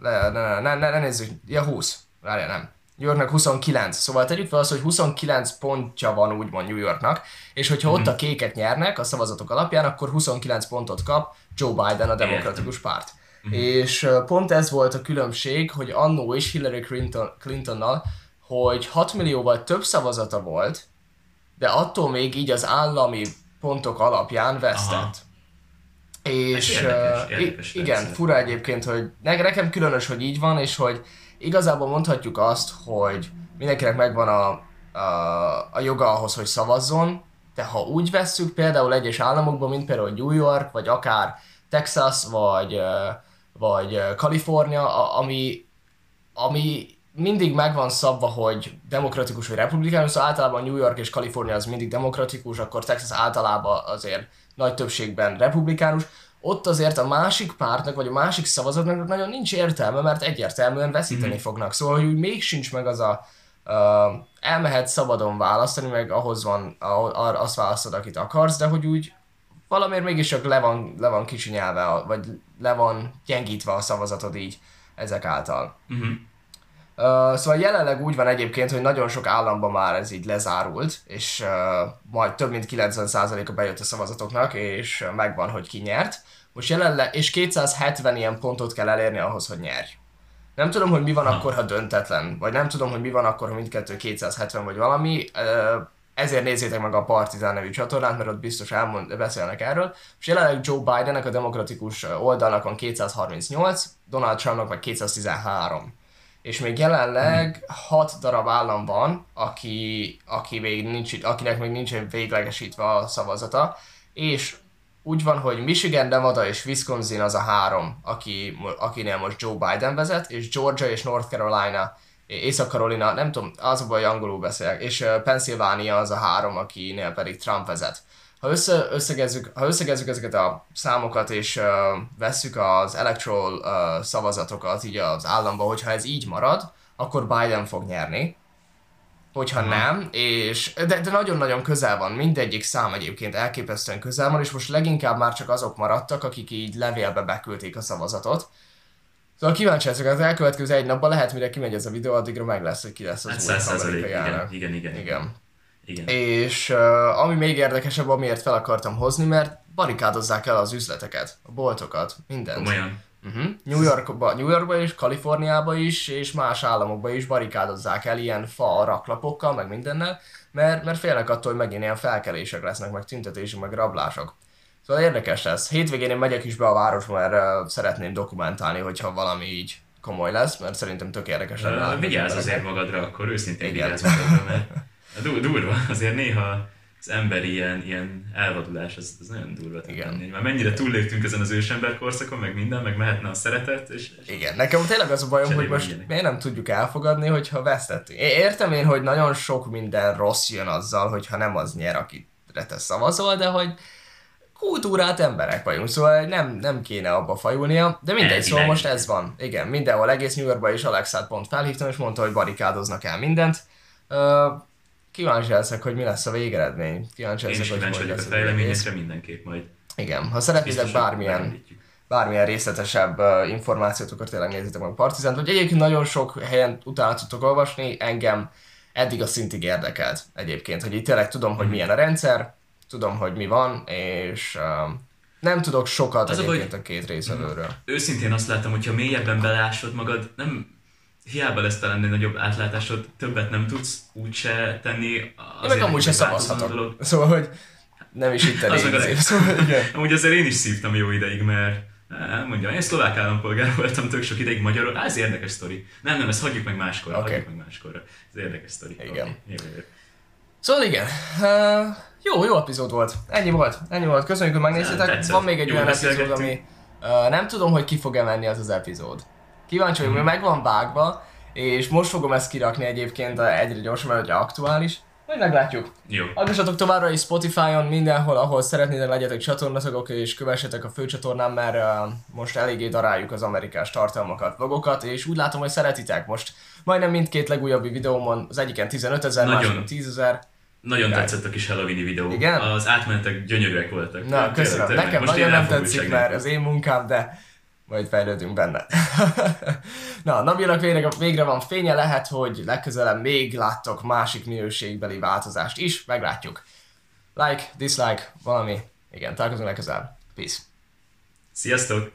ne, ne, ne, ne, ne nézzük, ja 20, várjál, nem. New Yorknak 29, szóval tegyük fel azt, hogy 29 pontja van úgymond New Yorknak, és hogyha ott a kékek nyernek a szavazatok alapján, akkor 29 pontot kap Joe Biden, a demokratikus párt. És ö, pont ez volt a különbség, hogy annó is Hillary Clinton, Clintonnal, hogy 6 millióval több szavazata volt, de attól még így az állami pontok alapján vesztett. Aha. És érdekes, uh, érdekes i- igen, rendszer. fura egyébként, hogy ne- nekem különös, hogy így van, és hogy igazából mondhatjuk azt, hogy mindenkinek megvan a, a, a joga ahhoz, hogy szavazzon, de ha úgy vesszük, például egyes államokban, mint például New York, vagy akár Texas, vagy, vagy Kalifornia, ami, ami mindig meg van szabva, hogy demokratikus vagy republikánus, szóval általában New York és Kalifornia az mindig demokratikus, akkor Texas általában azért nagy többségben republikánus. Ott azért a másik pártnak, vagy a másik szavazatnak nagyon nincs értelme, mert egyértelműen veszíteni mm-hmm. fognak. Szóval, hogy úgy még sincs meg az a uh, elmehet szabadon választani, meg ahhoz van, arra azt választod, akit akarsz, de hogy úgy valamiért mégis csak le van, le van kicsinyelve, a- vagy le van gyengítve a szavazatod így ezek által. Uh-huh. Uh, szóval jelenleg úgy van egyébként, hogy nagyon sok államban már ez így lezárult, és uh, majd több mint 90%-a bejött a szavazatoknak, és megvan, hogy ki nyert. Most jelenleg, és 270 ilyen pontot kell elérni ahhoz, hogy nyerj. Nem tudom, hogy mi van akkor, ha döntetlen, vagy nem tudom, hogy mi van akkor, ha mindkettő 270 vagy valami. Uh, ezért nézzétek meg a Partizán nevű csatornát, mert ott biztos elmond, beszélnek erről. És jelenleg Joe Bidennek, a demokratikus oldalnak van 238, Donald Trumpnak meg 213 és még jelenleg hat darab állam van, aki, aki még nincs, akinek még nincsen véglegesítve a szavazata, és úgy van, hogy Michigan, Nevada és Wisconsin az a három, aki, akinél most Joe Biden vezet, és Georgia és North Carolina, Észak-Carolina, nem tudom, az a baj, angolul beszélek, és Pennsylvania az a három, akinél pedig Trump vezet. Ha össze, összegezzük, ha összegezzük ezeket a számokat, és uh, vesszük az electoral uh, szavazatokat így az államba, hogyha ez így marad, akkor Biden fog nyerni. Hogyha Aha. nem, és de, de nagyon-nagyon közel van, mindegyik szám egyébként elképesztően közel van, és most leginkább már csak azok maradtak, akik így levélbe beküldték a szavazatot. Szóval kíváncsi leszek, az elkövetkező egy napban lehet, mire kimegy ez a videó, addigra meg lesz, hogy ki lesz az Hát új amerikai igen, igen, igen, igen. Igen. Igen. És uh, ami még érdekesebb, amiért fel akartam hozni, mert barikádozzák el az üzleteket, a boltokat, mindent. Komolyan. Uh-huh. New, Yorkba, New Yorkba is, Kaliforniába is, és más államokba is barikádozzák el ilyen fa raklapokkal, meg mindennel, mert, mert félnek attól, hogy megint ilyen felkelések lesznek, meg tüntetések, meg rablások. Szóval érdekes lesz. Hétvégén én megyek is be a városba, mert uh, szeretném dokumentálni, hogyha valami így komoly lesz, mert szerintem tök érdekes. lenne Uh, vigyázz az azért magadra, akkor őszintén vigyázz magadra, mert du- durva, azért néha az emberi ilyen, ilyen elvadulás, ez, ez nagyon durva tud Igen. lenni. Már mennyire túlléptünk ezen az ősember korszakon, meg minden, meg mehetne a szeretet, és, és Igen, nekem tényleg az a bajom, hogy most ilyenek. miért nem tudjuk elfogadni, hogyha vesztettünk. Értem én, hogy nagyon sok minden rossz jön azzal, hogyha nem az nyer, akire te szavazol, de hogy kultúrát emberek vagyunk, szóval nem, nem kéne abba fajulnia, de mindegy, Elvileg. szóval most ez van. Igen, mindenhol, egész New Yorkban is Alexát pont felhívtam, és mondta, hogy barikádoznak el mindent. Uh, kíváncsi leszek, hogy mi lesz a végeredmény. Kíváncsi leszek, hogy hogy a lesz egész. fejleményekre mindenképp majd. Igen, ha szeretnétek hogy bármilyen bármilyen részletesebb uh, információt, akkor tényleg nézzétek meg a Partizánt, vagy egyébként nagyon sok helyen utána tudtok olvasni, engem eddig a szintig érdekelt egyébként, hogy itt tényleg tudom, Mhm. hogy milyen a rendszer, tudom, hogy mi van, és uh, nem tudok sokat Az a egyébként baj- a két részvevőről. Őszintén azt látom, hogyha mélyebben belásod magad, nem hiába lesz talán egy nagyobb átlátásod, többet nem tudsz úgyse tenni. Én meg amúgy dolog. szavazhatok. Szóval, hogy nem is itt Az elég. leg- Szóval, igen. Amúgy azért én is szívtam jó ideig, mert mondjam, én szlovák állampolgár voltam tök sok ideig magyarul, Á, ez érdekes sztori. Nem, nem, ezt hagyjuk meg máskor, Oké. okay. hagyjuk meg máskorra. Ez érdekes sztori. Igen. Okay. Jó, jó, jó. Szóval igen, uh, jó, jó epizód volt. Ennyi volt, ennyi volt. Köszönjük, hogy megnéztétek. Tetszett. Van még egy Jól olyan epizód, ami uh, nem tudom, hogy ki fog-e menni az az epizód. Kíváncsi vagyok, mert meg van vágva, és most fogom ezt kirakni egyébként egyre gyorsabban, hogy aktuális. Majd meglátjuk. Jó. Hallgassatok továbbra is Spotify-on, mindenhol, ahol szeretnétek legyetek csatornatagok, és kövessetek a főcsatornám, mert uh, most eléggé daráljuk az amerikás tartalmakat, vlogokat, és úgy látom, hogy szeretitek most. Majdnem mindkét legújabb videómon, az egyiken 15 ezer, másikon 10 ezer. Nagyon Igen. tetszett a kis Halloween videó. Igen? Az átmenetek gyönyörűek voltak. Na, köszönöm. tényleg. Nekem nagyon nem tetszik, mert az én munkám, de majd fejlődünk benne. Na, Nabilak végre, végre van fénye, lehet, hogy legközelebb még láttok másik minőségbeli változást is, meglátjuk. Like, dislike, valami. Igen, találkozunk legközelebb. Peace. Sziasztok!